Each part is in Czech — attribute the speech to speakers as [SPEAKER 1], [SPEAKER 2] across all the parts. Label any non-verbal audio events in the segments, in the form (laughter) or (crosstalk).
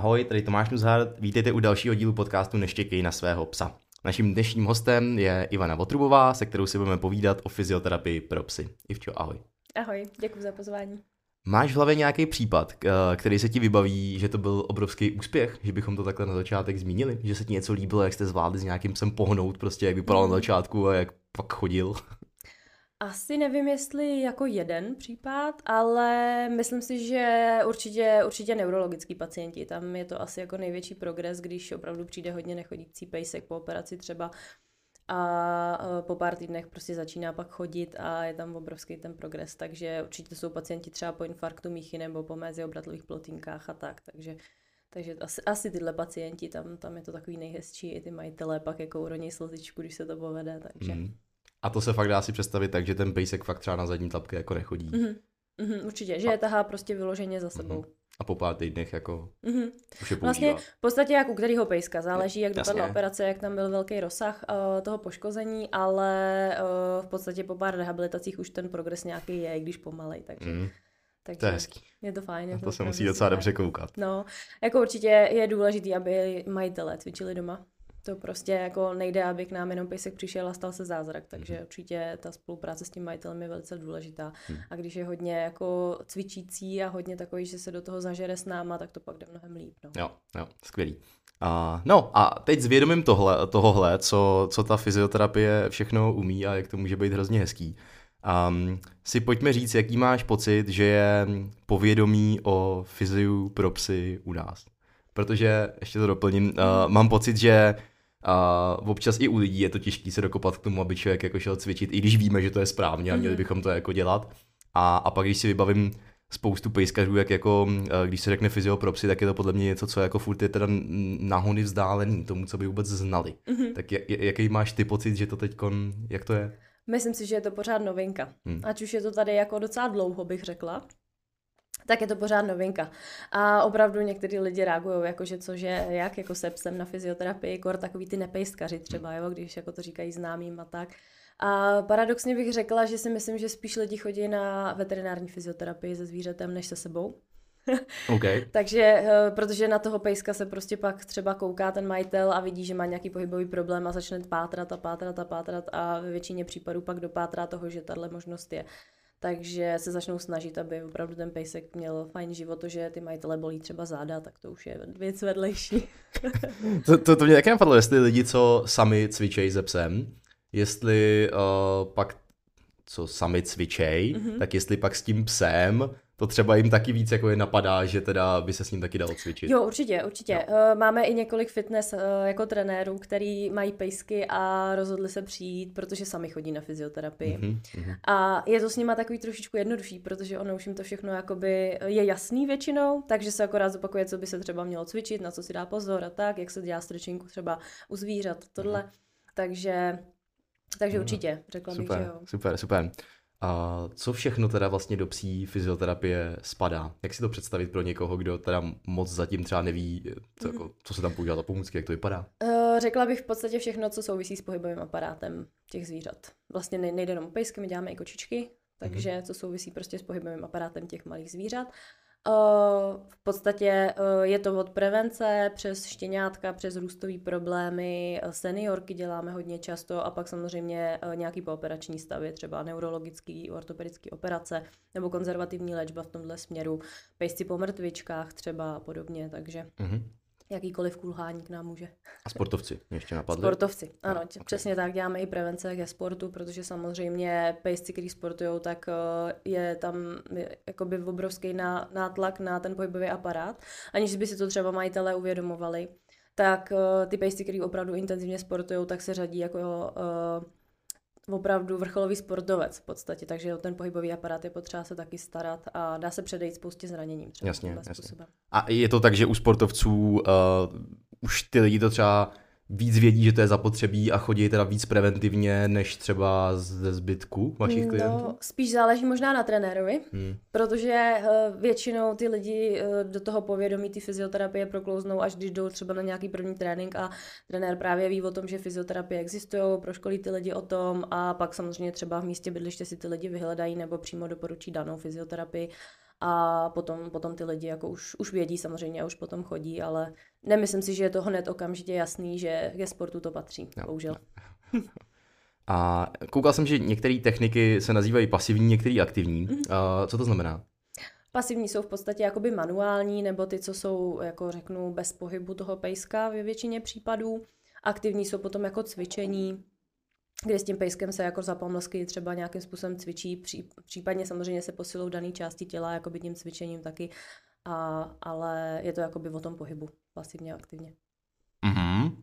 [SPEAKER 1] Ahoj, tady Tomáš Nuzhard, vítejte u dalšího dílu podcastu Neštěkej na svého psa. Naším dnešním hostem je Ivana Votrubová, se kterou si budeme povídat o fyzioterapii pro psy. Ivčo, ahoj.
[SPEAKER 2] Ahoj, děkuji za pozvání.
[SPEAKER 1] Máš v hlavě nějaký případ, který se ti vybaví, že to byl obrovský úspěch, že bychom to takhle na začátek zmínili, že se ti něco líbilo, jak jste zvládli s nějakým psem pohnout, prostě jak vypadal mm. na začátku a jak pak chodil?
[SPEAKER 2] Asi nevím, jestli jako jeden případ, ale myslím si, že určitě, určitě neurologický pacienti. Tam je to asi jako největší progres, když opravdu přijde hodně nechodící pejsek po operaci třeba a po pár týdnech prostě začíná pak chodit a je tam obrovský ten progres, takže určitě jsou pacienti třeba po infarktu míchy nebo po obratlových plotinkách a tak, takže takže asi, asi tyhle pacienti, tam, tam je to takový nejhezčí, i ty majitelé pak jako uroní slzičku, když se to povede, takže... Mm.
[SPEAKER 1] A to se fakt dá si představit tak, že ten pejsek fakt třeba na zadní tlapky jako nechodí.
[SPEAKER 2] Mm-hmm. Mm-hmm, určitě, že je tahá prostě vyloženě za sebou. Mm-hmm.
[SPEAKER 1] A po pár týdnech jako mm-hmm. už je
[SPEAKER 2] Vlastně v podstatě jak u kterého pejska, záleží, jak dopadla operace, jak tam byl velký rozsah uh, toho poškození, ale uh, v podstatě po pár rehabilitacích už ten progres nějaký je, i když pomalej, takže... Mm.
[SPEAKER 1] Takže to je hezký.
[SPEAKER 2] Je to fajn.
[SPEAKER 1] Je to, to se musí docela dobře koukat.
[SPEAKER 2] No, jako určitě je důležité, aby majitelé cvičili doma. To prostě jako nejde, aby k nám jenom pejsek přišel a stal se zázrak, takže mm. určitě ta spolupráce s tím majitelem je velice důležitá. Mm. A když je hodně jako cvičící a hodně takový, že se do toho zažere s náma, tak to pak jde mnohem líp. No.
[SPEAKER 1] Jo, jo, skvělý. Uh, no a teď s vědomím tohle, tohohle, co, co ta fyzioterapie všechno umí a jak to může být hrozně hezký, um, si pojďme říct, jaký máš pocit, že je povědomí o fyziu pro psy u nás. Protože, ještě to doplním, uh, mám pocit, že a občas i u lidí je to těžké se dokopat k tomu, aby člověk jako šel cvičit, i když víme, že to je správně a měli mhm. bychom to jako dělat. A, a pak když si vybavím spoustu pejskařů, jak jako, když se řekne fyziopropsy, tak je to podle mě něco, co jako furt je teda nahony vzdálený tomu, co by vůbec znali. Mm-hmm. Tak jaký máš ty pocit, že to teď, jak to je?
[SPEAKER 2] Myslím si, že je to pořád novinka. Hmm. Ať už je to tady jako docela dlouho, bych řekla, tak je to pořád novinka. A opravdu někteří lidi reagují, jako že cože, jak jako se psem na fyzioterapii, kor takový ty nepejskaři třeba, jo, když jako to říkají známým a tak. A paradoxně bych řekla, že si myslím, že spíš lidi chodí na veterinární fyzioterapii se zvířetem než se sebou. (laughs)
[SPEAKER 1] Okay.
[SPEAKER 2] Takže, eh, protože na toho pejska se prostě pak třeba kouká ten majitel a vidí, že má nějaký pohybový problém a začne pátrat a pátrat a pátrat a ve většině případů pak dopátrá toho, že tahle možnost je takže se začnou snažit, aby opravdu ten pejsek měl fajn život, to, že ty majitele bolí třeba záda, tak to už je věc vedlejší. (laughs)
[SPEAKER 1] to, to, to mě také napadlo, jestli lidi, co sami cvičejí se psem, jestli uh, pak co sami cvičej, mm-hmm. tak jestli pak s tím psem to třeba jim taky víc jako je napadá, že teda by se s ním taky dalo cvičit.
[SPEAKER 2] Jo, určitě, určitě. Jo. Eh, máme i několik fitness eh, jako trenérů, který mají pejsky a rozhodli se přijít, protože sami chodí na fyzioterapii. Mm-hmm. A je to s nima takový trošičku jednodušší, protože ono už jim to všechno jakoby je jasný většinou, takže se akorát zopakuje, co by se třeba mělo cvičit, na co si dá pozor a tak, jak se dělá stretching třeba u zvířat, tohle. Mm-hmm. Takže takže mm. určitě, řekla
[SPEAKER 1] super,
[SPEAKER 2] bych, že jo.
[SPEAKER 1] Super, super. A co všechno teda vlastně do psí fyzioterapie spadá? Jak si to představit pro někoho, kdo teda moc zatím třeba neví, co, mm. jako, co se tam používá za pomůcky, jak to vypadá?
[SPEAKER 2] Uh, řekla bych v podstatě všechno, co souvisí s pohybovým aparátem těch zvířat. Vlastně nejde jenom o pejsky, my děláme i kočičky, takže mm. co souvisí prostě s pohybovým aparátem těch malých zvířat. V podstatě je to od prevence přes štěňátka, přes růstové problémy, seniorky děláme hodně často a pak samozřejmě nějaký pooperační stavy, třeba neurologický, ortopedický operace nebo konzervativní léčba v tomhle směru, pejsci po mrtvičkách třeba a podobně, takže mm-hmm jakýkoliv kulhání k nám může.
[SPEAKER 1] A sportovci ještě napadli?
[SPEAKER 2] Sportovci, ano, no, okay. přesně tak, děláme i prevence ke sportu, protože samozřejmě pejsci, kteří sportují, tak eh, je tam jakoby obrovský nátlak na ten pohybový aparát, aniž by si to třeba majitelé uvědomovali, tak eh, ty pejsci, kteří opravdu intenzivně sportují, tak se řadí jako uh, opravdu vrcholový sportovec v podstatě, takže o ten pohybový aparát je potřeba se taky starat a dá se předejít spoustě zraněním třeba
[SPEAKER 1] jasně, jasně. A je to tak, že u sportovců uh, už ty lidi to třeba víc vědí, že to je zapotřebí a chodí teda víc preventivně než třeba ze zbytku vašich no, klientů?
[SPEAKER 2] spíš záleží možná na trenérovi, hmm. protože uh, většinou ty lidi uh, do toho povědomí ty fyzioterapie proklouznou, až když jdou třeba na nějaký první trénink a trenér právě ví o tom, že fyzioterapie existují, proškolí ty lidi o tom a pak samozřejmě třeba v místě bydliště si ty lidi vyhledají nebo přímo doporučí danou fyzioterapii a potom, potom ty lidi jako už, už vědí samozřejmě a už potom chodí, ale nemyslím si, že je to hned okamžitě jasný, že ke sportu to patří, no. bohužel.
[SPEAKER 1] A koukal jsem, že některé techniky se nazývají pasivní, některé aktivní. Mm-hmm. Uh, co to znamená?
[SPEAKER 2] Pasivní jsou v podstatě jakoby manuální, nebo ty, co jsou, jako řeknu, bez pohybu toho pejska ve většině případů. Aktivní jsou potom jako cvičení, kde s tím pejskem se jako za pomlsky třeba nějakým způsobem cvičí, případně samozřejmě se posilou dané části těla, jako by tím cvičením taky, a, ale je to jako by o tom pohybu, pasivně a aktivně.
[SPEAKER 1] Mm-hmm.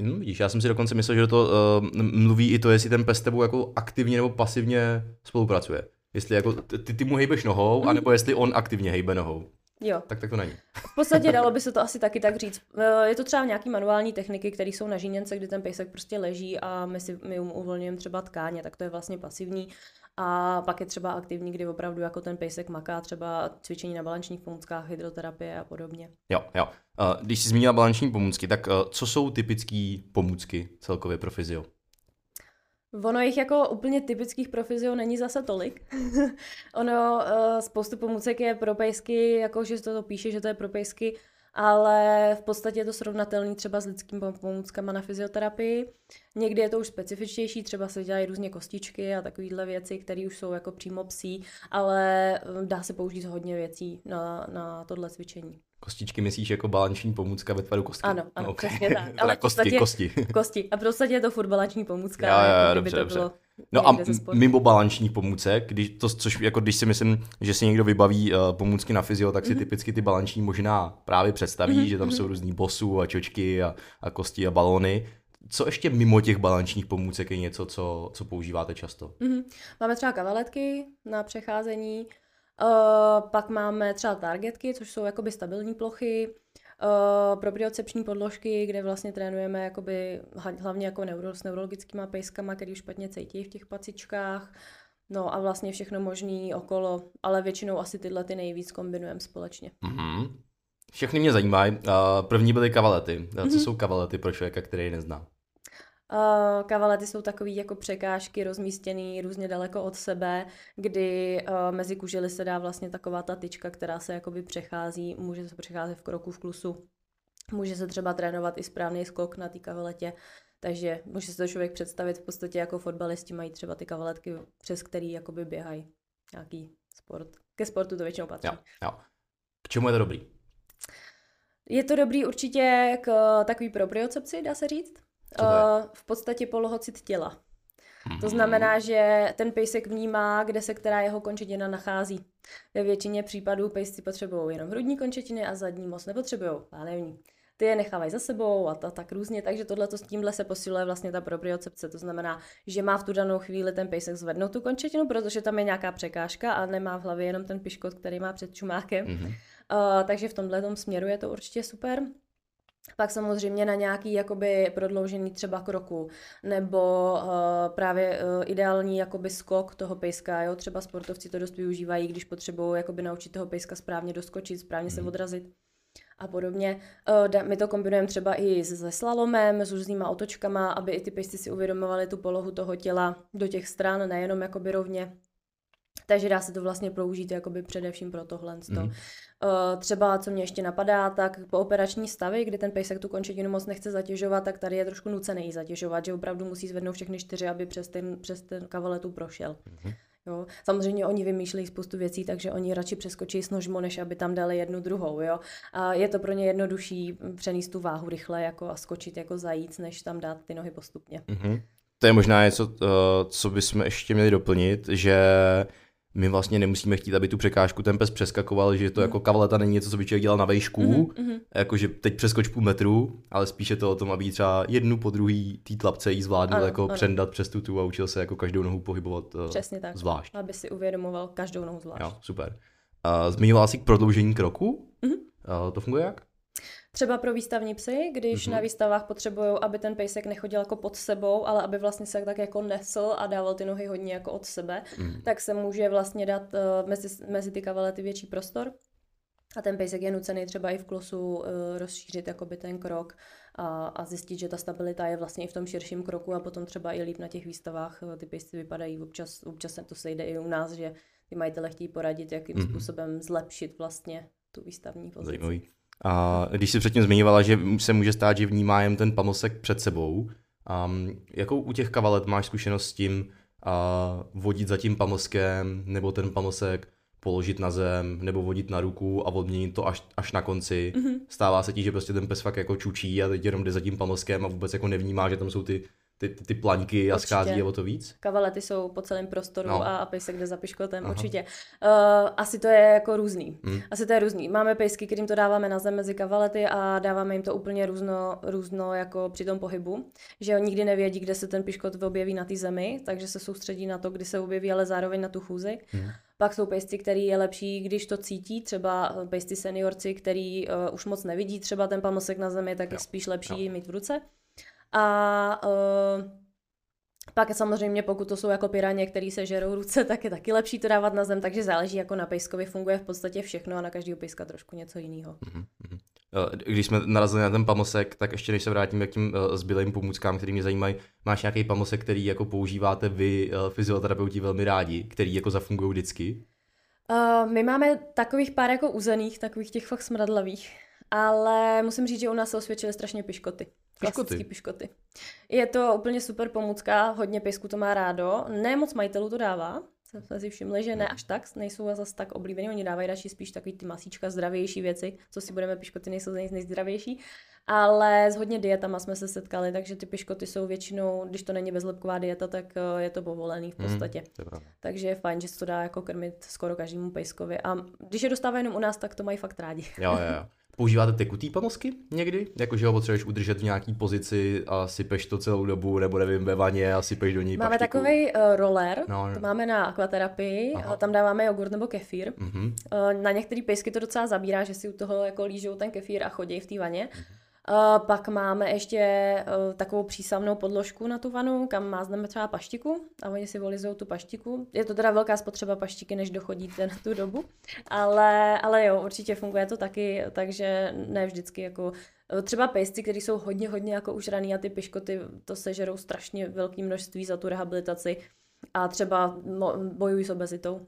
[SPEAKER 1] No, vidíš, já jsem si dokonce myslel, že to uh, mluví i to, jestli ten pes tebou jako aktivně nebo pasivně spolupracuje. Jestli jako ty, ty mu hejbeš nohou, mm. anebo jestli on aktivně hejbe nohou.
[SPEAKER 2] Jo.
[SPEAKER 1] Tak, tak to není.
[SPEAKER 2] V podstatě dalo by se to asi taky tak říct. Eh, je to třeba nějaký manuální techniky, které jsou na žíněnce, kdy ten pejsek prostě leží a my, si, my mu uvolňujeme třeba tkáně, tak to je vlastně pasivní. A pak je třeba aktivní, kdy opravdu jako ten pejsek maká třeba cvičení na balančních pomůckách, hydroterapie a podobně.
[SPEAKER 1] Jo, jo. Eh, když jsi zmínila balanční pomůcky, tak eh, co jsou typické pomůcky celkově pro fyzio?
[SPEAKER 2] Ono jich jako úplně typických profizio není zase tolik. (laughs) ono, uh, spoustu pomůcek je pro pejsky, jako že to, to píše, že to je pro pejsky, ale v podstatě je to srovnatelný třeba s lidskými pomůckama na fyzioterapii. Někdy je to už specifičtější, třeba se dělají různě kostičky a takovéhle věci, které už jsou jako přímo psí, ale dá se použít hodně věcí na, na tohle cvičení.
[SPEAKER 1] Kostičky myslíš jako balanční pomůcka ve tvaru kostky?
[SPEAKER 2] Ano, ano, okay. přesně tak. (laughs) Ale
[SPEAKER 1] kosti, podstatě, kosti. (laughs)
[SPEAKER 2] kosti. A v podstatě je to furt balanční pomůcka.
[SPEAKER 1] Jo, jo, jako dobře, dobře. No a mimo balanční pomůcek, když, to, což jako když si myslím, že si někdo vybaví uh, pomůcky na fyzio, tak si mm-hmm. typicky ty balanční možná právě představí, mm-hmm. že tam mm-hmm. jsou různý bosů a čočky a, a kosti a balony. Co ještě mimo těch balančních pomůcek je něco, co, co používáte často?
[SPEAKER 2] Mm-hmm. Máme třeba kavaletky na přecházení, Uh, pak máme třeba targetky, což jsou jakoby stabilní plochy, uh, propriocepční podložky, kde vlastně trénujeme jakoby, hlavně jako neuro, s neurologickými pejskama, který už špatně cítí v těch pacičkách. No a vlastně všechno možný okolo, ale většinou asi tyhle ty nejvíc kombinujeme společně.
[SPEAKER 1] Mm-hmm. Všechny mě zajímají. Uh, první byly kavalety. Co mm-hmm. jsou kavalety pro člověka, který je nezná?
[SPEAKER 2] Uh, kavalety jsou takové jako překážky rozmístěné různě daleko od sebe, kdy uh, mezi kužely se dá vlastně taková ta tyčka, která se jakoby přechází, může se přecházet v kroku v klusu. Může se třeba trénovat i správný skok na té kavaletě, takže může se to člověk představit v podstatě jako fotbalisti mají třeba ty kavaletky, přes který jakoby běhají nějaký sport. Ke sportu to většinou patří.
[SPEAKER 1] Jo, jo. K čemu je to dobrý?
[SPEAKER 2] Je to dobrý určitě k takový propriocepci, dá se říct. Uh, v podstatě polohocit těla. Mm-hmm. To znamená, že ten pejsek vnímá, kde se která jeho končetina nachází. Ve většině případů pejsci potřebují jenom hrudní končetiny a zadní moc nepotřebují, pánevní. Ty je nechávají za sebou a ta, tak různě, takže tohle s tímhle se posiluje vlastně ta propriocepce. To znamená, že má v tu danou chvíli ten pejsek zvednout tu končetinu, protože tam je nějaká překážka a nemá v hlavě jenom ten piškot, který má před čumákem. Mm-hmm. Uh, takže v tomhle směru je to určitě super. Pak samozřejmě na nějaký jakoby prodloužený třeba kroku, nebo uh, právě uh, ideální jakoby skok toho pejska, jo? třeba sportovci to dost využívají, když potřebují jakoby naučit toho pejska správně doskočit, správně se mhm. odrazit a podobně. Uh, my to kombinujeme třeba i se slalomem, s různýma otočkama, aby i ty pejsci si uvědomovali tu polohu toho těla do těch stran, nejenom jakoby rovně. Takže dá se to vlastně použít jakoby především pro tohle. Mm. Uh, třeba, co mě ještě napadá, tak po operační stavy, kdy ten pejsek tu končetinu moc nechce zatěžovat, tak tady je trošku nucený zatěžovat, že opravdu musí zvednout všechny čtyři, aby přes ten, přes ten kavaletu prošel. Mm. Jo. Samozřejmě oni vymýšlejí spoustu věcí, takže oni radši přeskočí s nožmo, než aby tam dali jednu druhou. Jo. A je to pro ně jednodušší přenést tu váhu rychle jako a skočit jako zajíc, než tam dát ty nohy postupně. Mm-hmm.
[SPEAKER 1] To je možná něco, uh, co bychom ještě měli doplnit, že my vlastně nemusíme chtít, aby tu překážku ten pes přeskakoval, že to mm. jako kavaleta není něco, co by člověk dělal na vejšku, mm-hmm. jakože teď přeskoč půl metru, ale spíše to o tom, aby třeba jednu po druhý tý tlapce jí zvládnul ano, jako ano. přendat přes tu tu a učil se jako každou nohu pohybovat uh,
[SPEAKER 2] Přesně tak,
[SPEAKER 1] zvlášť.
[SPEAKER 2] aby si uvědomoval každou nohu zvlášť.
[SPEAKER 1] Jo, super. Uh, zmiňoval jsi k prodloužení kroku? Mm-hmm. Uh, to funguje jak?
[SPEAKER 2] Třeba pro výstavní psy, když mm-hmm. na výstavách potřebují, aby ten pejsek nechodil jako pod sebou, ale aby vlastně se tak jako nesl a dával ty nohy hodně jako od sebe, mm. tak se může vlastně dát uh, mezi, mezi ty kavalety větší prostor. A ten pejsek je nucený třeba i v klosu uh, rozšířit jakoby ten krok a, a zjistit, že ta stabilita je vlastně i v tom širším kroku a potom třeba i líp na těch výstavách uh, ty pejsci vypadají. Občas, občas se to sejde i u nás, že ty majitele chtějí poradit, jakým
[SPEAKER 1] Mhm.
[SPEAKER 2] mm-hmm. způsobem zlepšit vlastně tu výstavní pozici.
[SPEAKER 1] Zajímavý. A když jsi předtím zmiňovala, že se může stát, že vnímá jen ten pamosek před sebou, um, jakou u těch kavalet máš zkušenost s tím uh, vodit za tím pamoskem, nebo ten pamosek položit na zem, nebo vodit na ruku a odměnit to až, až na konci.
[SPEAKER 2] Mhm.
[SPEAKER 1] Mm-hmm. Stává se ti, že prostě ten pes fakt jako čučí a teď jenom jde za tím pamoskem a vůbec jako nevnímá, že tam jsou ty, ty, ty, ty plaňky a
[SPEAKER 2] Určitě.
[SPEAKER 1] schází o to víc.
[SPEAKER 2] Kavalety jsou po celém prostoru
[SPEAKER 1] No.
[SPEAKER 2] a, a pejsek jde za piškotem,
[SPEAKER 1] Aha.
[SPEAKER 2] určitě. Uh, asi to je jako různý.
[SPEAKER 1] Hmm.
[SPEAKER 2] Asi to je různý. Máme pejsky, kterým to dáváme na zem mezi kavalety a dáváme jim to úplně různo, různo jako při tom pohybu, že oni nikdy nevědí, kde se ten piškot objeví na té zemi, takže se soustředí na to, kdy se objeví, ale zároveň na tu chůzi.
[SPEAKER 1] Hmm.
[SPEAKER 2] Pak jsou pejsci, který je lepší, když to cítí, třeba eh, pejsci seniorci, který uh, už moc nevidí třeba ten pamosek na zemi, tak je
[SPEAKER 1] Jo.
[SPEAKER 2] spíš lepší mít v ruce. A uh, pak samozřejmě, pokud to jsou jako piraně, který se žerou ruce, tak je taky lepší to dávat na zem, takže záleží jako na pejskovi, funguje v podstatě všechno a na každého pejska trošku něco jiného.
[SPEAKER 1] Mhm, mhm. Eh, Když jsme narazili na ten pamosek, tak ještě než se vrátíme k tím eh, zbylým pomůckám, který mě zajímají, máš nějaký pamosek, který jako používáte vy, fyzioterapeuti, velmi rádi, který jako zafungují vždycky?
[SPEAKER 2] Uh, my máme takových pár jako uzených, takových těch fakt smradlavých, ale musím říct, že u nás se osvědčily strašně piškoty. Klasický piškoty. Je to úplně super pomůcka, hodně pejsků to má rádo, ne moc majitelů to dává, jsme si všimli, že ne až tak, nejsou zase tak oblíbení, oni dávají radši spíš takový ty masíčka, zdravější věci, co si budeme, piškoty nejsou nej, nejzdravější, ale s hodně dietama jsme se setkali, takže ty piškoty jsou většinou, když to není bezlepková dieta, tak eh, je to povolený v
[SPEAKER 1] Mhm,
[SPEAKER 2] podstatě.
[SPEAKER 1] pravda.
[SPEAKER 2] Takže je fajn, že se to dá jako krmit skoro každému pejskovi. A když je dostávají jenom u nás, tak to mají fakt rádi.
[SPEAKER 1] Jo, jo, jo. (laughs) Používáte tekutý pamosky někdy? Jako, že ho potřebuješ udržet v nějaký pozici a sypeš to celou dobu, nebo nevím, ve vaně a sypeš do ní
[SPEAKER 2] Máme
[SPEAKER 1] paštiku?
[SPEAKER 2] takový uh, roller,
[SPEAKER 1] No, jo.
[SPEAKER 2] to máme na akvaterapii,
[SPEAKER 1] Aha.
[SPEAKER 2] a tam dáváme jogurt nebo kefír.
[SPEAKER 1] Mhm.
[SPEAKER 2] Uh, na některé pejsky to docela zabírá, že si u toho jako lížou ten kefír a chodí v té vaně.
[SPEAKER 1] Mhm.
[SPEAKER 2] Pak máme ještě uh, takovou přísavnou podložku na tu vanu, kam mázneme třeba paštiku a oni si volizou tu paštiku. Je to teda velká spotřeba paštiky, než dochodíte na tu dobu, ale, ale jo, určitě funguje to taky, takže ne vždycky jako eh, Třeba pejsci, kteří jsou hodně, hodně jako užraný a ty piškoty to sežerou strašně velké množství za tu rehabilitaci a třeba bojují s obezitou,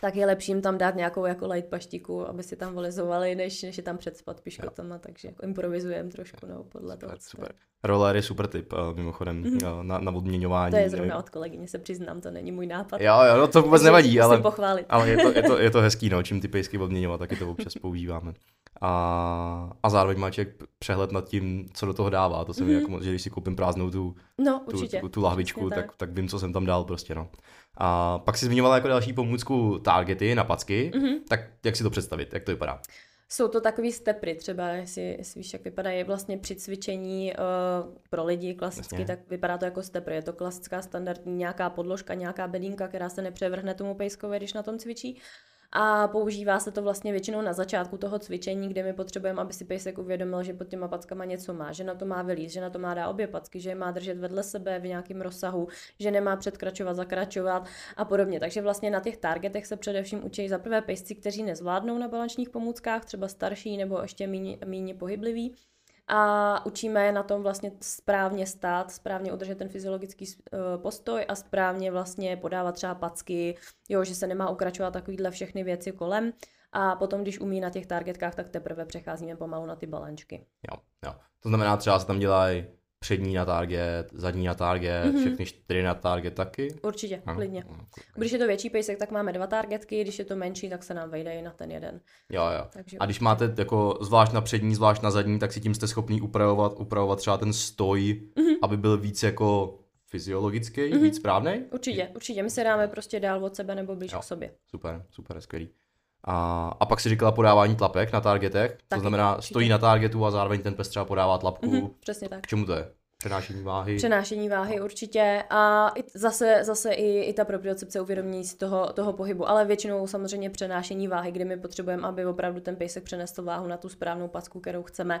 [SPEAKER 2] tak je lepší jim tam dát nějakou jako light paštiku, aby si tam volizovali, než, než je tam předspat piškotama, takže jako improvizujeme trošku no, podle toho.
[SPEAKER 1] Super,
[SPEAKER 2] co-
[SPEAKER 1] super. Roller je super tip, eh, mimochodem, mm-hmm. na, na odměňování.
[SPEAKER 2] To je zrovna od kolegyně, se přiznám, to není můj nápad.
[SPEAKER 1] Jo, jo, no to vůbec nevadí, ale,
[SPEAKER 2] pochválit.
[SPEAKER 1] ale je, to, je, to, je to (laughs) hezký, no, čím ty pejsky odměňovat, taky to občas (laughs) používáme. A, a zároveň má člověk přehled nad tím, co do toho dává. To se mi
[SPEAKER 2] Mhm.
[SPEAKER 1] jako, že když si koupím prázdnou tu,
[SPEAKER 2] No,
[SPEAKER 1] tu, tu, tu lahvičku,
[SPEAKER 2] Přesně
[SPEAKER 1] tak, tak vím, co jsem tam dal prostě, no. A pak si zmiňovala jako další pomůcku targety na packy,
[SPEAKER 2] Mhm.
[SPEAKER 1] tak jak si to představit, jak to vypadá?
[SPEAKER 2] Jsou to takový stepry třeba, jestli, jestli víš, jak vypadají vlastně při cvičení uh, pro lidi klasicky,
[SPEAKER 1] Jasně.
[SPEAKER 2] tak vypadá to jako stepry. Je to klasická standardní nějaká podložka, nějaká bedínka, která se nepřevrhne tomu pejskovi, když na tom cvičí. A používá se to vlastně většinou na začátku toho cvičení, kde my potřebujeme, aby si pejsek uvědomil, že pod těma packama něco má, že na to má vylíz, že na to má dá obě packy, že je má držet vedle sebe v nějakém rozsahu, že nemá předkračovat, zakračovat a podobně. Takže vlastně na těch targetech se především učí za prvé pejsci, kteří nezvládnou na balančních pomůckách, třeba starší nebo ještě méně pohybliví. A učíme je na tom vlastně správně stát, správně udržet ten fyziologický eh, postoj a správně vlastně podávat třeba packy, jo, že se nemá ukračovat takovýhle všechny věci kolem. A potom, když umí na těch targetkách, tak teprve přecházíme pomalu na ty balančky.
[SPEAKER 1] Jo, jo. To znamená, třeba se tam dělají přední na target, zadní na target,
[SPEAKER 2] Mhm.
[SPEAKER 1] mm-hmm. všechny čtyři na target taky.
[SPEAKER 2] Určitě,
[SPEAKER 1] Ano,
[SPEAKER 2] klidně.
[SPEAKER 1] ano,
[SPEAKER 2] Když je to větší pejsek, tak máme dva targetky, když je to menší, tak se nám vejde i na ten jeden.
[SPEAKER 1] Jo, jo.
[SPEAKER 2] Takže
[SPEAKER 1] A když máte jako zvlášť na přední, zvlášť na zadní, tak si tím jste schopný upravovat, upravovat třeba ten stoj,
[SPEAKER 2] Mhm.
[SPEAKER 1] mm-hmm. aby byl víc jako fyziologický, mm-hmm. víc správný.
[SPEAKER 2] Určitě, určitě. My se dáme prostě dál od sebe nebo blíž
[SPEAKER 1] Jo.
[SPEAKER 2] k sobě.
[SPEAKER 1] Super, super, skvělý. A, a pak si říkala podávání tlapek na targetech, to
[SPEAKER 2] Taky,
[SPEAKER 1] znamená
[SPEAKER 2] určitě.
[SPEAKER 1] stojí na targetu a zároveň ten pes třeba podává tlapku. Mm-hmm.
[SPEAKER 2] Mhm, přesně tak.
[SPEAKER 1] K čemu to je? Přenášení váhy?
[SPEAKER 2] Přenášení váhy určitě a i zase, zase i, i ta propriocepce uvědomění si toho, toho pohybu, ale většinou samozřejmě přenášení váhy, kdy my potřebujeme, aby opravdu ten pejsek přenesl váhu na tu správnou packu, kterou chceme.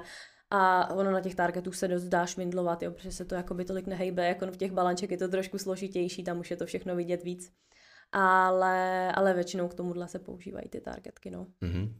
[SPEAKER 2] A ono na těch targetů se dost dá šmindlovat, jo, protože se to jakoby tolik nehejbe, jako v těch balanček je to trošku složitější, tam už je to všechno vidět víc. Ale, ale většinou k tomuhle se používají ty targetky, no.
[SPEAKER 1] Mm-hmm.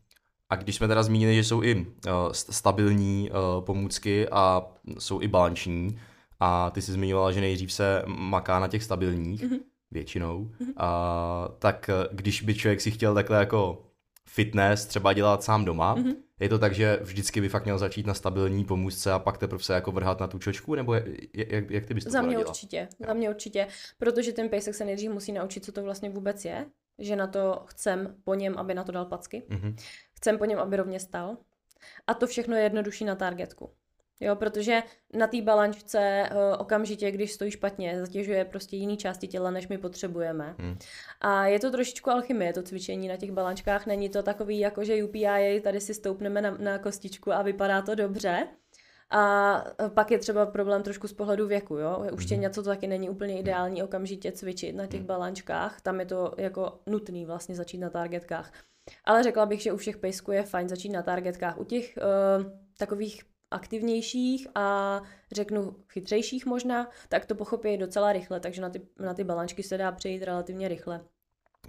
[SPEAKER 1] A když jsme teda zmínili, že jsou i uh, st- stabilní uh, pomůcky a jsou i balanční, a ty jsi zmiňovala, že nejdřív se maká na těch stabilních, mm-hmm. většinou, mm-hmm. a, tak eh, když by člověk si chtěl takhle jako fitness třeba dělat sám doma, mm-hmm. Je to tak, že vždycky by fakt měl začít na stabilní pomůcce a pak teprve se jako vrhat na tu čočku, nebo jak, jak, jak ty bys to
[SPEAKER 2] Za mě
[SPEAKER 1] poradila?
[SPEAKER 2] určitě, za mě určitě, protože ten pejsek se nejdřív musí naučit, co to vlastně vůbec je, že na to chcem po něm, aby na to dal packy,
[SPEAKER 1] Mm-hmm.
[SPEAKER 2] chcem po něm, aby rovně stal a to všechno je jednodušší na targetku. Jo, protože na té balančce uh, okamžitě, když stojí špatně, zatěžuje prostě jiný části těla, než my potřebujeme.
[SPEAKER 1] Hmm.
[SPEAKER 2] A je to trošičku alchymie, to cvičení na těch balančkách. Není to takový, jako že UPI, tady si stoupneme na, na kostičku a vypadá to dobře. A pak je třeba problém trošku z pohledu věku, jo. Už tě něco to taky není úplně ideální okamžitě cvičit na těch balančkách. Tam je to jako nutný vlastně začít na targetkách. Ale řekla bych, že u všech pejsků je fajn začít na targetkách. U těch uh, takových aktivnějších a řeknu chytřejších možná, tak to pochopí docela rychle, takže na ty, na ty balančky se dá přejít relativně rychle.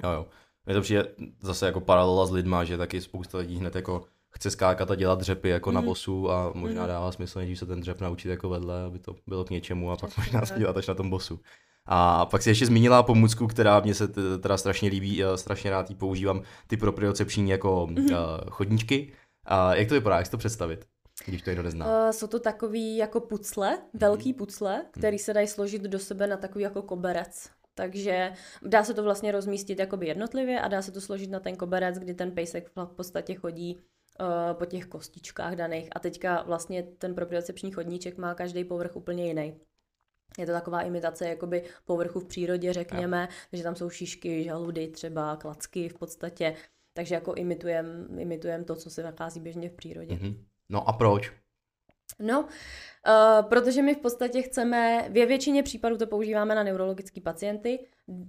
[SPEAKER 1] Jo, jo. Mně to přijde zase jako paralela s lidma, že taky spousta lidí hned jako chce skákat a dělat dřepy jako mm. na bosu a možná
[SPEAKER 2] Mhm.
[SPEAKER 1] dává smysl, než se ten dřep naučit jako vedle, aby to bylo k něčemu a pak možná se dělat až na tom bosu. A pak si ještě zmínila pomůcku, která mě se teda strašně líbí, já strašně rád ji používám, ty propriocepční jako
[SPEAKER 2] Mhm.
[SPEAKER 1] uh, chodníčky. A jak to vypadá, jak si to představit, když to nezná?
[SPEAKER 2] Uh, jsou to takový jako pucle, velký pucle, který se dají složit do sebe na takový jako koberec. Takže dá se to vlastně rozmístit jakoby jednotlivě a dá se to složit na ten koberec, kdy ten pejsek v podstatě chodí uh, po těch kostičkách daných. A teďka vlastně ten propriocepční chodníček má každý povrch úplně jiný. Je to taková imitace jakoby povrchu v přírodě, řekněme, takže tam jsou šišky, žaludy, třeba klacky v podstatě. Takže jako imitujem, imitujem to, co se nachází běžně v přírodě.
[SPEAKER 1] Mhm. No a proč?
[SPEAKER 2] No, uh, protože my v podstatě chceme, ve většině případů to používáme na neurologické pacienty.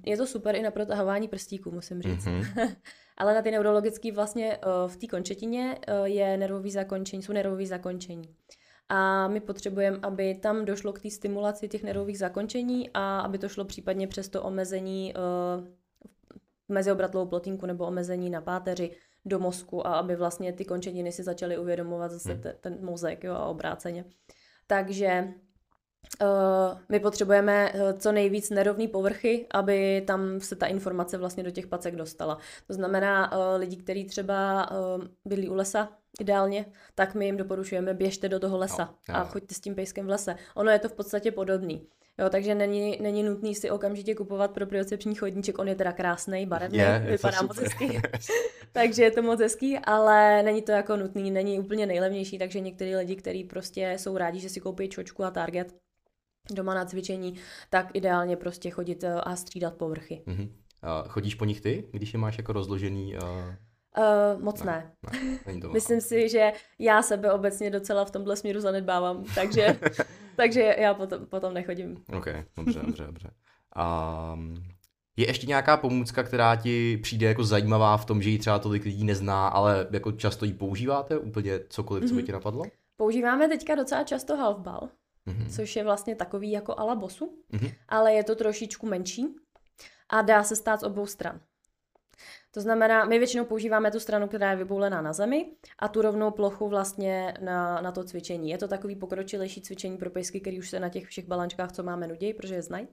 [SPEAKER 2] Je to super i na protahování prstíků, musím říct.
[SPEAKER 1] Mhm. (laughs)
[SPEAKER 2] Ale na ty neurologické vlastně uh, v té končetině uh, je nervový zakončení, jsou nervový zakončení. A my potřebujeme, aby tam došlo k té stimulaci těch nervových zakončení a aby to šlo případně přes to omezení uh, meziobratlovou plotínku nebo omezení na páteři do mozku a aby vlastně ty končetiny si začaly uvědomovat zase
[SPEAKER 1] Hmm.
[SPEAKER 2] te, ten mozek jo, a obráceně. Takže uh, my potřebujeme uh, co nejvíc nerovný povrchy, aby tam se ta informace vlastně do těch pacek dostala. To znamená, uh, lidi, kteří třeba uh, bydlí u lesa, ideálně, tak my jim doporučujeme, běžte do toho lesa
[SPEAKER 1] jo,
[SPEAKER 2] a choďte s tím pejskem v lese. Ono je to v podstatě podobný. Jo, takže není, není nutný si okamžitě kupovat propriocepční chodníček, on je teda krásný, barevný,
[SPEAKER 1] to
[SPEAKER 2] vypadá moc hezky. (laughs) takže je to moc hezký, ale není to jako nutný, není úplně nejlevnější, takže některý lidi, kteří prostě jsou rádi, že si koupí čočku a target doma na cvičení, tak ideálně prostě chodit eh, a střídat povrchy.
[SPEAKER 1] Mhm. A chodíš po nich ty, když je máš jako rozložený? Uh,
[SPEAKER 2] Uh, moc ne.
[SPEAKER 1] ne, není to (laughs)
[SPEAKER 2] Myslím si, že já sebe obecně docela v tomhle směru zanedbávám, takže, (laughs) takže já potom, potom nechodím.
[SPEAKER 1] OK, dobře, dobře, dobře. Um, je ještě nějaká pomůcka, která ti přijde jako zajímavá v tom, že ji třeba tolik lidí nezná, ale jako často ji používáte? Úplně cokoliv, co by
[SPEAKER 2] Mhm.
[SPEAKER 1] ti napadlo?
[SPEAKER 2] Používáme teďka docela často halfball,
[SPEAKER 1] Mhm.
[SPEAKER 2] což je vlastně takový jako ala bosu,
[SPEAKER 1] Mhm.
[SPEAKER 2] ale je to trošičku menší a dá se stát z obou stran. To znamená, my většinou používáme tu stranu, která je vyboulená na zemi a tu rovnou plochu vlastně na, na to cvičení. Je to takový pokročilejší cvičení pro pejsky, který už se na těch všech balančkách, co máme, nudějí, protože je znají.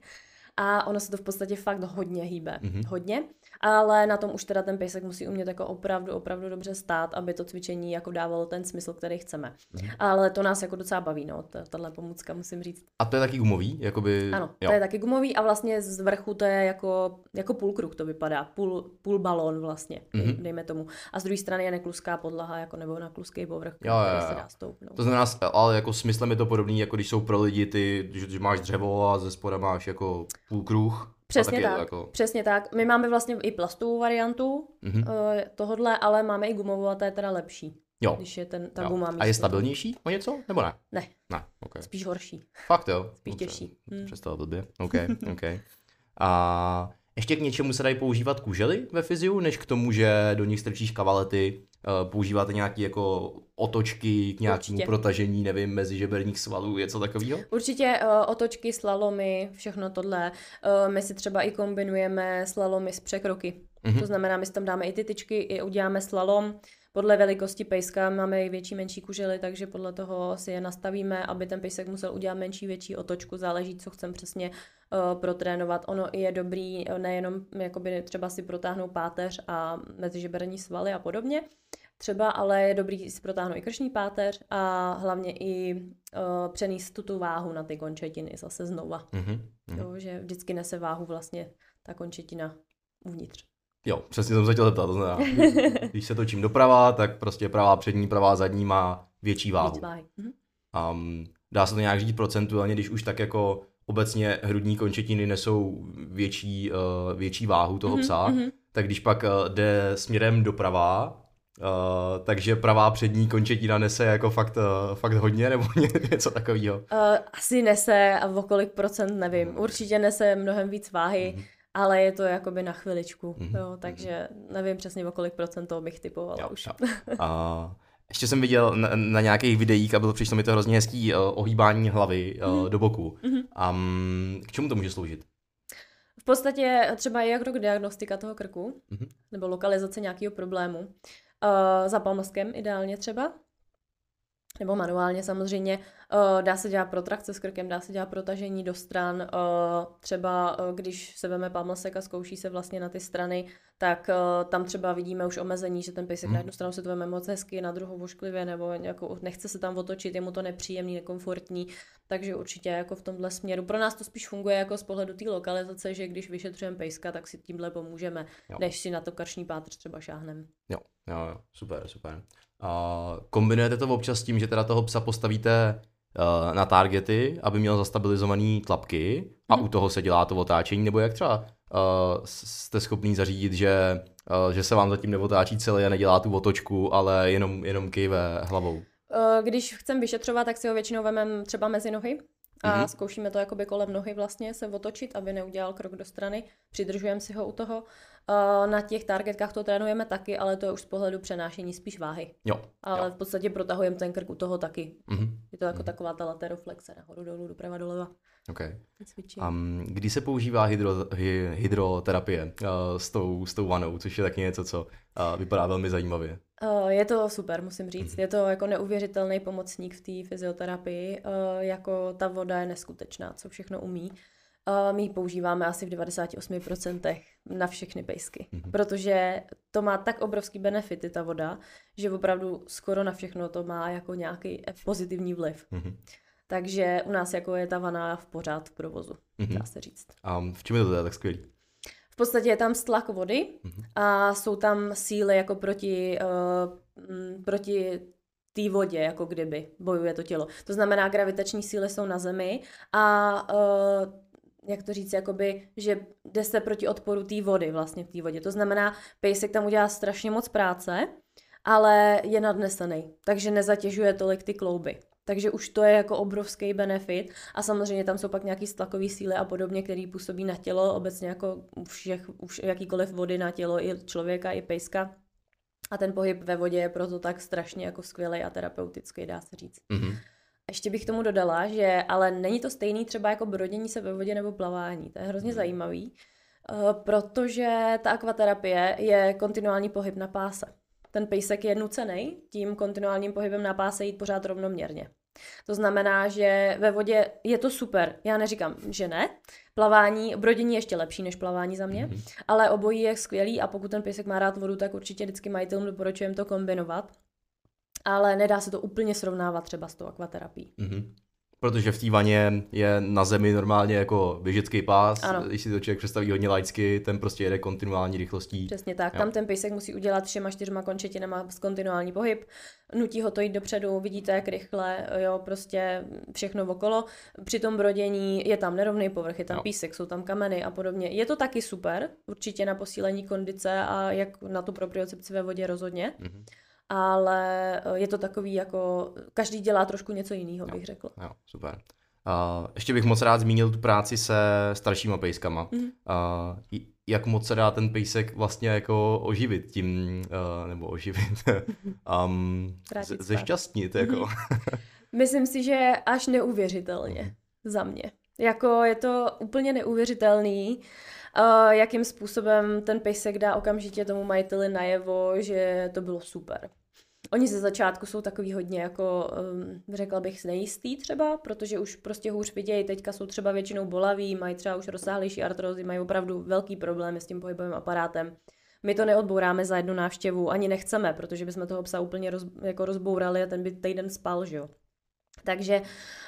[SPEAKER 2] A ono se to v podstatě fakt hodně hýbe.
[SPEAKER 1] Mhm.
[SPEAKER 2] Hodně. Ale na tom už teda ten pejsek musí umět jako opravdu, opravdu dobře stát, aby to cvičení jako dávalo ten smysl, který chceme.
[SPEAKER 1] Mhm.
[SPEAKER 2] Ale to nás jako docela baví, no, ta- tahle pomůcka, musím říct.
[SPEAKER 1] A to je taky gumový? Jakoby...
[SPEAKER 2] Ano,
[SPEAKER 1] jo.
[SPEAKER 2] to je taky gumový a vlastně z vrchu to je jako, jako půlkruh to vypadá, půl, půl balón vlastně,
[SPEAKER 1] Mhm.
[SPEAKER 2] dejme tomu. A z druhé strany je nekluská podlaha, jako nebo na kluský povrch,
[SPEAKER 1] Jo, jo, jo.
[SPEAKER 2] se dá stoupnout.
[SPEAKER 1] To znamená, ale jako smyslem je to podobný, jako když jsou pro lidi ty, že, že máš dřevo a ze spoda máš jako půlkruh.
[SPEAKER 2] Přesně tak,
[SPEAKER 1] Jako...
[SPEAKER 2] přesně tak. My máme vlastně i plastovou variantu
[SPEAKER 1] Mhm.
[SPEAKER 2] uh, tohodle, ale máme i gumovou a ta je teda lepší,
[SPEAKER 1] Jo.
[SPEAKER 2] když je ten, ta
[SPEAKER 1] jo.
[SPEAKER 2] guma
[SPEAKER 1] A je stabilnější o něco? Nebo ne?
[SPEAKER 2] Ne,
[SPEAKER 1] Ne, ok.
[SPEAKER 2] spíš horší.
[SPEAKER 1] Fakt jo.
[SPEAKER 2] Spíš těžší. Hmm.
[SPEAKER 1] Přestal blbě. OK, (laughs) OK. A ještě k něčemu se dají používat kužely ve fyziu, než k tomu, že do nich strčíš kavalety používáte nějaké jako otočky k nějakému Určitě. protažení, nevím, mezi žeberních svalů, něco takového?
[SPEAKER 2] Určitě uh, otočky, slalomy, všechno tohle. Uh, my si třeba i kombinujeme slalomy s překroky. Mm-hmm. To znamená, my si tam dáme i ty tyčky, i uděláme slalom. Podle velikosti pejska máme i větší, menší kužely, takže podle toho si je nastavíme, aby ten pejsek musel udělat menší, větší otočku, záleží, co chcem přesně uh, protrénovat. Ono je dobrý uh, nejenom jakoby třeba si protáhnout páteř a mezižeberní svaly a podobně, třeba, ale je dobrý si protáhnout i kršní páteř a hlavně i uh, přenést tu, tu váhu na ty končetiny zase znova. Mm-hmm. Jo, že vždycky nese váhu vlastně ta končetina uvnitř.
[SPEAKER 1] Jo, přesně jsem se chtěl zeptat, to znamená, (laughs) když se točím doprava, tak prostě pravá přední, pravá zadní má větší váhu. Větší váhy. Um, dá se to nějak říct procentuálně, když už tak jako obecně hrudní končetiny nesou větší, uh, větší váhu toho mm-hmm, psa, mm-hmm. tak když pak uh, jde směrem doprava, Uh, takže pravá přední končetina nese jako fakt, uh, fakt hodně nebo (laughs) něco takového? Uh,
[SPEAKER 2] asi nese a o kolik procent nevím. Určitě nese mnohem víc váhy. Mm-hmm ale je to jakoby na chviličku, mm-hmm. jo, takže nevím přesně o kolik procent toho bych typovala jo, už. Jo. (laughs)
[SPEAKER 1] A ještě jsem viděl na, na nějakých videích a bylo přišlo mi to hrozně hezký uh, ohýbání hlavy uh, mm-hmm. do boku. Mm-hmm. Um, k čemu to může sloužit?
[SPEAKER 2] V podstatě třeba je jako diagnostika toho krku, mm-hmm. nebo lokalizace nějakého problému. Uh, za palmoskem ideálně třeba, nebo manuálně samozřejmě. Uh, dá se dělat protrakce s krkem, dá se dělat protažení do stran. Uh, třeba uh, když se veme pamlsek a zkouší se vlastně na ty strany, tak tam třeba vidíme už omezení, že ten pejsek hmm. na jednu stranu se to veme moc hezky, na druhou vošklivě, nebo nějakou, nechce se tam otočit, je mu to nepříjemný, nekomfortní. Takže určitě jako v tomhle směru. Pro nás to spíš funguje jako z pohledu té lokalizace, že když vyšetřujeme pejska, tak si tímhle pomůžeme, jo. než si na to karční pátř třeba šáhneme.
[SPEAKER 1] Jo, jo, jo, super, super. A kombinujete to občas s tím, že teda toho psa postavíte uh, na targety, aby měl zastabilizované tlapky a mm. u toho se dělá to otáčení, nebo jak třeba uh, jste schopný zařídit, že, uh, že se vám zatím neotáčí celý a nedělá tu otočku, ale jenom, jenom kejve hlavou?
[SPEAKER 2] Když chcem vyšetřovat, tak si ho většinou vemem třeba mezi nohy a mm-hmm. zkoušíme to jakoby kolem nohy vlastně se otočit, aby neudělal krok do strany. Přidržujeme si ho u toho na těch targetkách to trénujeme taky, ale to je už z pohledu přenášení spíš váhy.
[SPEAKER 1] Jo.
[SPEAKER 2] Ale jo. v podstatě protahujeme ten krk u toho taky. Mm-hmm. Je to jako mm-hmm. taková ta lateroflexe, nahoru, dolů, doprava, doleva.
[SPEAKER 1] Okay. Um, kdy se používá hydro, hy, hydroterapie uh, s, tou, s tou vanou, což je taky něco, co uh, vypadá velmi zajímavě?
[SPEAKER 2] Uh, je to super, musím říct. Mm-hmm. Je to jako neuvěřitelný pomocník v té fyzioterapii. Uh, jako ta voda je neskutečná, co všechno umí. Uh, my ji používáme asi v 98% na všechny pejsky, mm-hmm. protože to má tak obrovský benefity, ta voda, že opravdu skoro na všechno to má jako nějaký pozitivní vliv. Mm-hmm. Takže u nás jako je ta vana v pořád v provozu, mm-hmm. dá se říct.
[SPEAKER 1] A v čem je to teda tak skvělý?
[SPEAKER 2] V podstatě je tam stlak vody mm-hmm. a jsou tam síly jako proti, uh, proti té vodě, jako kdyby bojuje to tělo. To znamená, gravitační síly jsou na zemi a uh, jak to říct, jakoby, že jde se proti odporu té vody vlastně v té vodě. To znamená, pejsek tam udělá strašně moc práce, ale je nadnesený, takže nezatěžuje tolik ty klouby. Takže už to je jako obrovský benefit a samozřejmě tam jsou pak nějaký stlakové síly a podobně, které působí na tělo, obecně jako všech, už jakýkoliv vody na tělo i člověka, i pejska. A ten pohyb ve vodě je proto tak strašně jako skvělý a terapeutický, dá se říct. Mm-hmm. Ještě bych tomu dodala, že ale není to stejný třeba jako brodění se ve vodě nebo plavání. To je hrozně hmm. zajímavý, eh, protože ta akvaterapie je kontinuální pohyb na páse. Ten pejsek je nucený tím kontinuálním pohybem na páse jít pořád rovnoměrně. To znamená, že ve vodě je to super. Já neříkám, že ne. Plavání, brodění je ještě lepší než plavání za mě, mm-hmm. ale obojí je skvělý a pokud ten pejsek má rád vodu, tak určitě vždycky majitelům doporučujeme to kombinovat ale nedá se to úplně srovnávat třeba s tou akvaterapií. Mm-hmm.
[SPEAKER 1] Protože v té vaně je na zemi normálně jako běžecký pás, ano. když si to člověk představí hodně laicky, ten prostě jede kontinuální rychlostí.
[SPEAKER 2] Přesně tak, jo. tam ten pejsek musí udělat všema čtyřma končetinama kontinuální pohyb, nutí ho to jít dopředu, vidíte, jak rychle, jo, prostě všechno okolo. Při tom brodění je tam nerovný povrch, je tam jo. písek, jsou tam kameny a podobně. Je to taky super, určitě na posílení kondice a jak na tu propriocepci ve vodě rozhodně. Mm-hmm ale eh, je to takový jako, každý dělá trošku něco jiného, bych řekla.
[SPEAKER 1] Jo, super. Uh, ještě bych moc rád zmínil tu práci se staršíma pejskama. Mm. Uh, jak moc se dá ten pejsek vlastně jako oživit tím, uh, nebo oživit, (laughs) um, zešťastnit, jako. Mhm. (laughs)
[SPEAKER 2] Myslím si, že až neuvěřitelně mm. za mě. Jako je to úplně neuvěřitelný, uh, jakým způsobem ten pejsek dá okamžitě tomu majiteli najevo, že to bylo super. Oni ze začátku jsou takový hodně jako, um, řekla bych, nejistý třeba, protože už prostě hůř vidějí, teďka jsou třeba většinou bolaví, mají třeba už rozsáhlejší artrozy, mají opravdu velký problémy s tím pohybovým aparátem. My to neodbouráme za jednu návštěvu, ani nechceme, protože bychom toho psa úplně roz, jako rozbourali a ten by týden spal, že jo. Takže,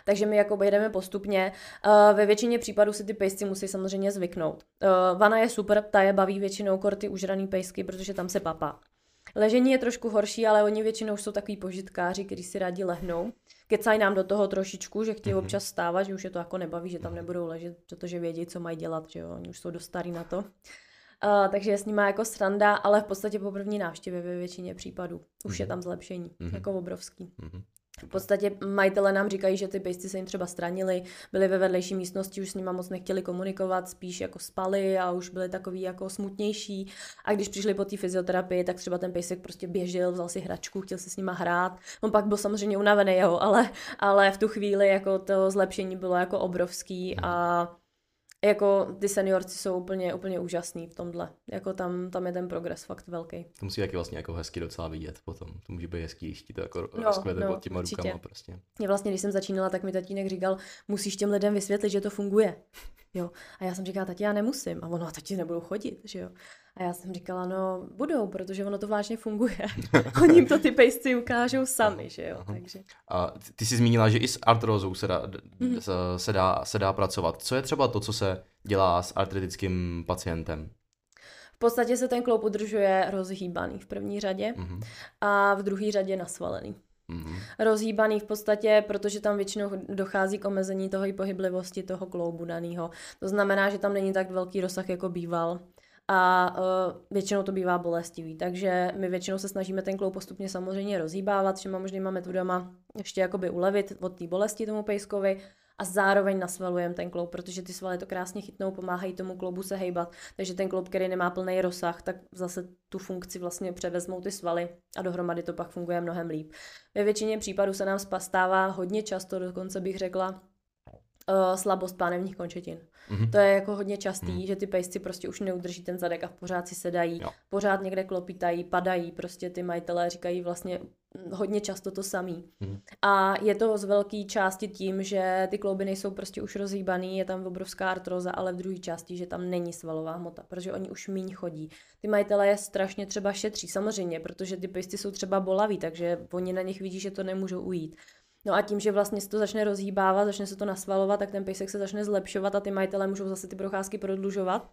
[SPEAKER 2] takže my jako jedeme postupně. Uh, ve většině případů si ty pejsci musí samozřejmě zvyknout. Uh, vana je super, ta je baví většinou korty užraný pejsky, protože tam se papá. Ležení je trošku horší, ale oni většinou jsou takový požitkáři, kteří si rádi lehnou. Kecají nám do toho trošičku, že chtějí mm-hmm. občas stávat, že už je to jako nebaví, že tam nebudou ležet, protože vědí, co mají dělat, že jo, oni už jsou dost starý na to. Uh, takže je s nimi jako sranda, ale v podstatě po první návštěvě ve většině případů už mm-hmm. je mhm. tam zlepšení, mm-hmm. jako obrovský. Mm-hmm. V podstatě majitele nám říkají, že ty pejsci se jim třeba stranili, byli ve vedlejší místnosti, už s nima moc nechtěli komunikovat, spíš jako spali a už byli takový jako smutnější. A když přišli po té fyzioterapii, tak třeba ten pejsek prostě běžel, vzal si hračku, chtěl se s nima hrát. On pak byl samozřejmě unavený, jo, ale, ale v tu chvíli jako to zlepšení bylo jako obrovský a jako ty seniorci jsou úplně, úplně úžasný v tomhle. Jako tam, tam je ten progres fakt velký.
[SPEAKER 1] To musí taky vlastně jako hezky docela vidět potom. To může být hezký, když ti to jako no, rozkvete no, pod těma určitě. rukama prostě.
[SPEAKER 2] Mě vlastně, když jsem začínala, tak mi tatínek říkal, musíš těm lidem vysvětlit, že to funguje. Jo. A já jsem říkala, tati, já nemusím. A ono, a tati nebudou chodit, že jo. A já jsem říkala, no budou, protože ono to vážně funguje. (laughs) Oni jim to ty pejsci ukážou sami, že jo. Takže.
[SPEAKER 1] A ty jsi zmínila, že i s artrózou se dá, mm. se, dá, se dá pracovat. Co je třeba to, co se dělá s artritickým pacientem?
[SPEAKER 2] V podstatě se ten kloub udržuje rozhýbaný v první řadě mm-hmm. a v druhé řadě nasvalený. Mm-hmm. Rozhýbaný v podstatě, protože tam většinou dochází k omezení toho i pohyblivosti toho kloubu daného. To znamená, že tam není tak velký rozsah, jako býval a uh, většinou to bývá bolestivý. Takže my většinou se snažíme ten kloub postupně samozřejmě rozhýbávat všema možnýma metodama, ještě jakoby ulevit od té bolesti tomu pejskovi a zároveň nasvalujeme ten kloub, protože ty svaly to krásně chytnou, pomáhají tomu kloubu se hejbat. Takže ten kloub, který nemá plný rozsah, tak zase tu funkci vlastně převezmou ty svaly a dohromady to pak funguje mnohem líp. Ve většině případů se nám stává hodně často, dokonce bych řekla, uh, slabost pánevních končetin. Mm-hmm. To je jako hodně častý, mm-hmm. že ty pejsci prostě už neudrží ten zadek a pořád si sedají, jo. pořád někde klopitají, padají, prostě ty majitelé říkají vlastně hodně často to samý. Mm-hmm. A je to z velké části tím, že ty klouby nejsou prostě už rozhýbaný, je tam obrovská artroza, ale v druhé části, že tam není svalová hmota, protože oni už míň chodí. Ty majitelé je strašně třeba šetří, samozřejmě, protože ty pejsci jsou třeba bolaví, takže oni na nich vidí, že to nemůžou ujít. No a tím, že vlastně se to začne rozhýbávat, začne se to nasvalovat, tak ten pejsek se začne zlepšovat a ty majitelé můžou zase ty procházky prodlužovat.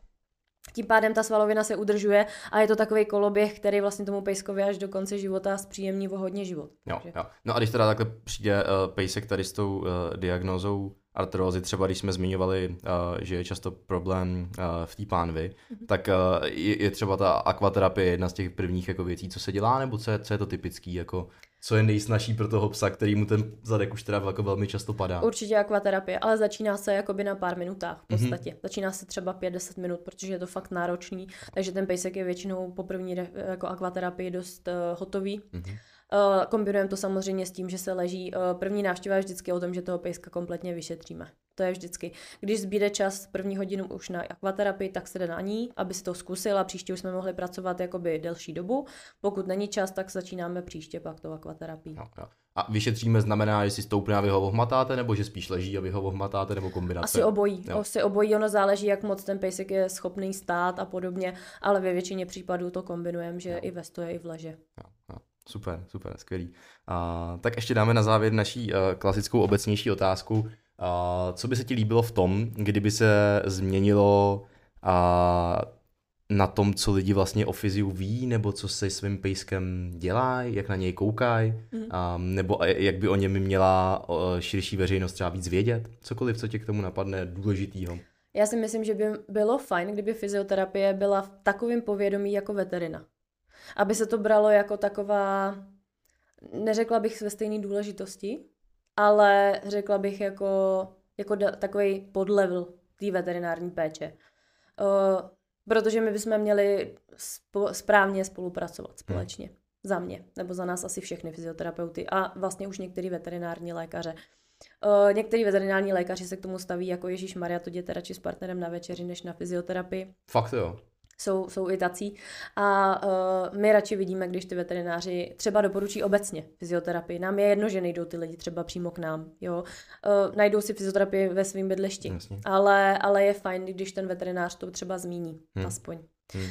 [SPEAKER 2] Tím pádem ta svalovina se udržuje a je to takový koloběh, který vlastně tomu pejskovi až do konce života zpříjemní o hodně život.
[SPEAKER 1] Jo, jo. No a když teda takhle přijde uh, pejsek tady s tou uh, diagnózou artrózy, třeba když jsme zmiňovali, uh, že je často problém uh, v té pánvi, mm-hmm. tak uh, je, je třeba ta akvaterapie jedna z těch prvních jako věcí, co se dělá, nebo co je, co je to typický jako co je nejsnažší pro toho psa, který mu ten zadek už teda jako velmi často padá.
[SPEAKER 2] Určitě akvaterapie, ale začíná se jakoby na pár minutách v mhm. podstatě. Mm-hmm. Začíná se třeba 5-10 minut, protože je to fakt náročný, takže ten pejsek je většinou po první jako akvaterapii dost uh, hotový. Mm-hmm. Uh, kombinujeme to samozřejmě s tím, že se leží. Uh, první návštěva je vždycky o tom, že toho pejska kompletně vyšetříme. To je vždycky. Když zbýde čas první hodinu už na akvaterapii, tak se jde na ní, aby si to zkusil a příště už jsme mohli pracovat jakoby delší dobu. Pokud není čas, tak začínáme příště pak tou akvaterapii.
[SPEAKER 1] Jo, jo. A vyšetříme znamená, že si stoupne a vy ho ohmatáte, nebo že spíš leží a vy ho ohmatáte, nebo kombinace?
[SPEAKER 2] Asi obojí. Jo. Asi obojí, ono záleží, jak moc ten pejsek je schopný stát a podobně, ale ve většině případů to kombinujeme, že jo. i ve stoje, i v leže. Jo,
[SPEAKER 1] jo. Super, super, skvělý. A, tak ještě dáme na závěr naší uh, klasickou obecnější otázku. Uh, co by se ti líbilo v tom, kdyby se změnilo uh, na tom, co lidi vlastně o fyziu ví, nebo co se svým pejskem dělá, jak na něj koukají, mm. um, nebo jak by o něm měla uh, širší veřejnost třeba víc vědět? Cokoliv, co tě k tomu napadne důležitýho.
[SPEAKER 2] Já si myslím, že by bylo fajn, kdyby fyzioterapie byla v takovém povědomí jako veterina aby se to bralo jako taková, neřekla bych ve stejné důležitosti, ale řekla bych jako jako da, takový podlevel té veterinární péče. Uh, protože my bychom měli spo, správně spolupracovat společně. Hmm. Za mě, nebo za nás asi všechny fyzioterapeuty a vlastně už některý veterinární lékaře. Uh, některý veterinární lékaři se k tomu staví jako Ježíš Maria, to jděte radši s partnerem na večeři než na fyzioterapii.
[SPEAKER 1] Fakt jo
[SPEAKER 2] jsou, jsou i tací. A uh, my radši vidíme, když ty veterináři třeba doporučí obecně fyzioterapii. Nám je jedno, že nejdou ty lidi třeba přímo k nám. Jo? Uh, najdou si fyzioterapii ve svém bydlišti. Ale, ale je fajn, když ten veterinář to třeba zmíní. Hmm. Aspoň. Hmm.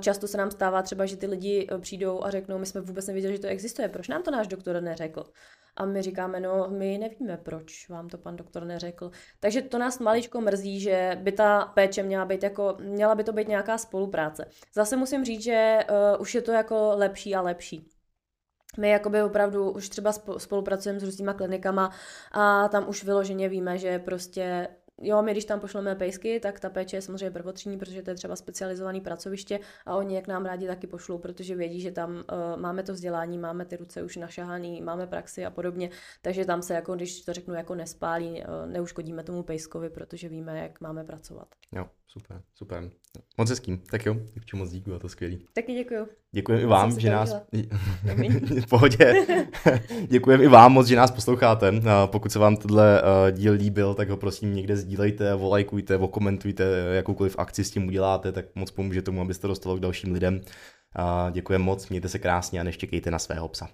[SPEAKER 2] Často se nám stává třeba, že ty lidi přijdou a řeknou, my jsme vůbec nevěděli, že to existuje, proč nám to náš doktor neřekl? A my říkáme, no my nevíme, proč vám to pan doktor neřekl. Takže to nás maličko mrzí, že by ta péče měla být jako, měla by to být nějaká spolupráce. Zase musím říct, že uh, už je to jako lepší a lepší. My jakoby opravdu už třeba spolupracujeme s různýma klinikama a tam už vyloženě víme, že prostě jo, my když tam pošleme pejsky, tak ta péče je samozřejmě prvotřídní, protože to je třeba specializované pracoviště a oni jak nám rádi taky pošlou, protože vědí, že tam uh, máme to vzdělání, máme ty ruce už našahaný, máme praxi a podobně, takže tam se jako, když to řeknu, jako nespálí, uh, neuškodíme tomu pejskovi, protože víme, jak máme pracovat.
[SPEAKER 1] Jo, super, super. Moc hezký. Tak jo, děkuji moc díku, a to skvělý.
[SPEAKER 2] Taky děkuji.
[SPEAKER 1] Děkujeme i vám, že nás... (laughs) v pohodě. (laughs) děkujeme i vám moc, že nás posloucháte. Pokud se vám tohle eh, díl líbil, tak ho prosím někde sdílejte, volajkujte, okomentujte, jakoukoliv akci s tím uděláte, tak moc pomůže tomu, abyste dostalo k dalším lidem. Děkujeme moc, mějte se krásně a neštěkejte na svého psa.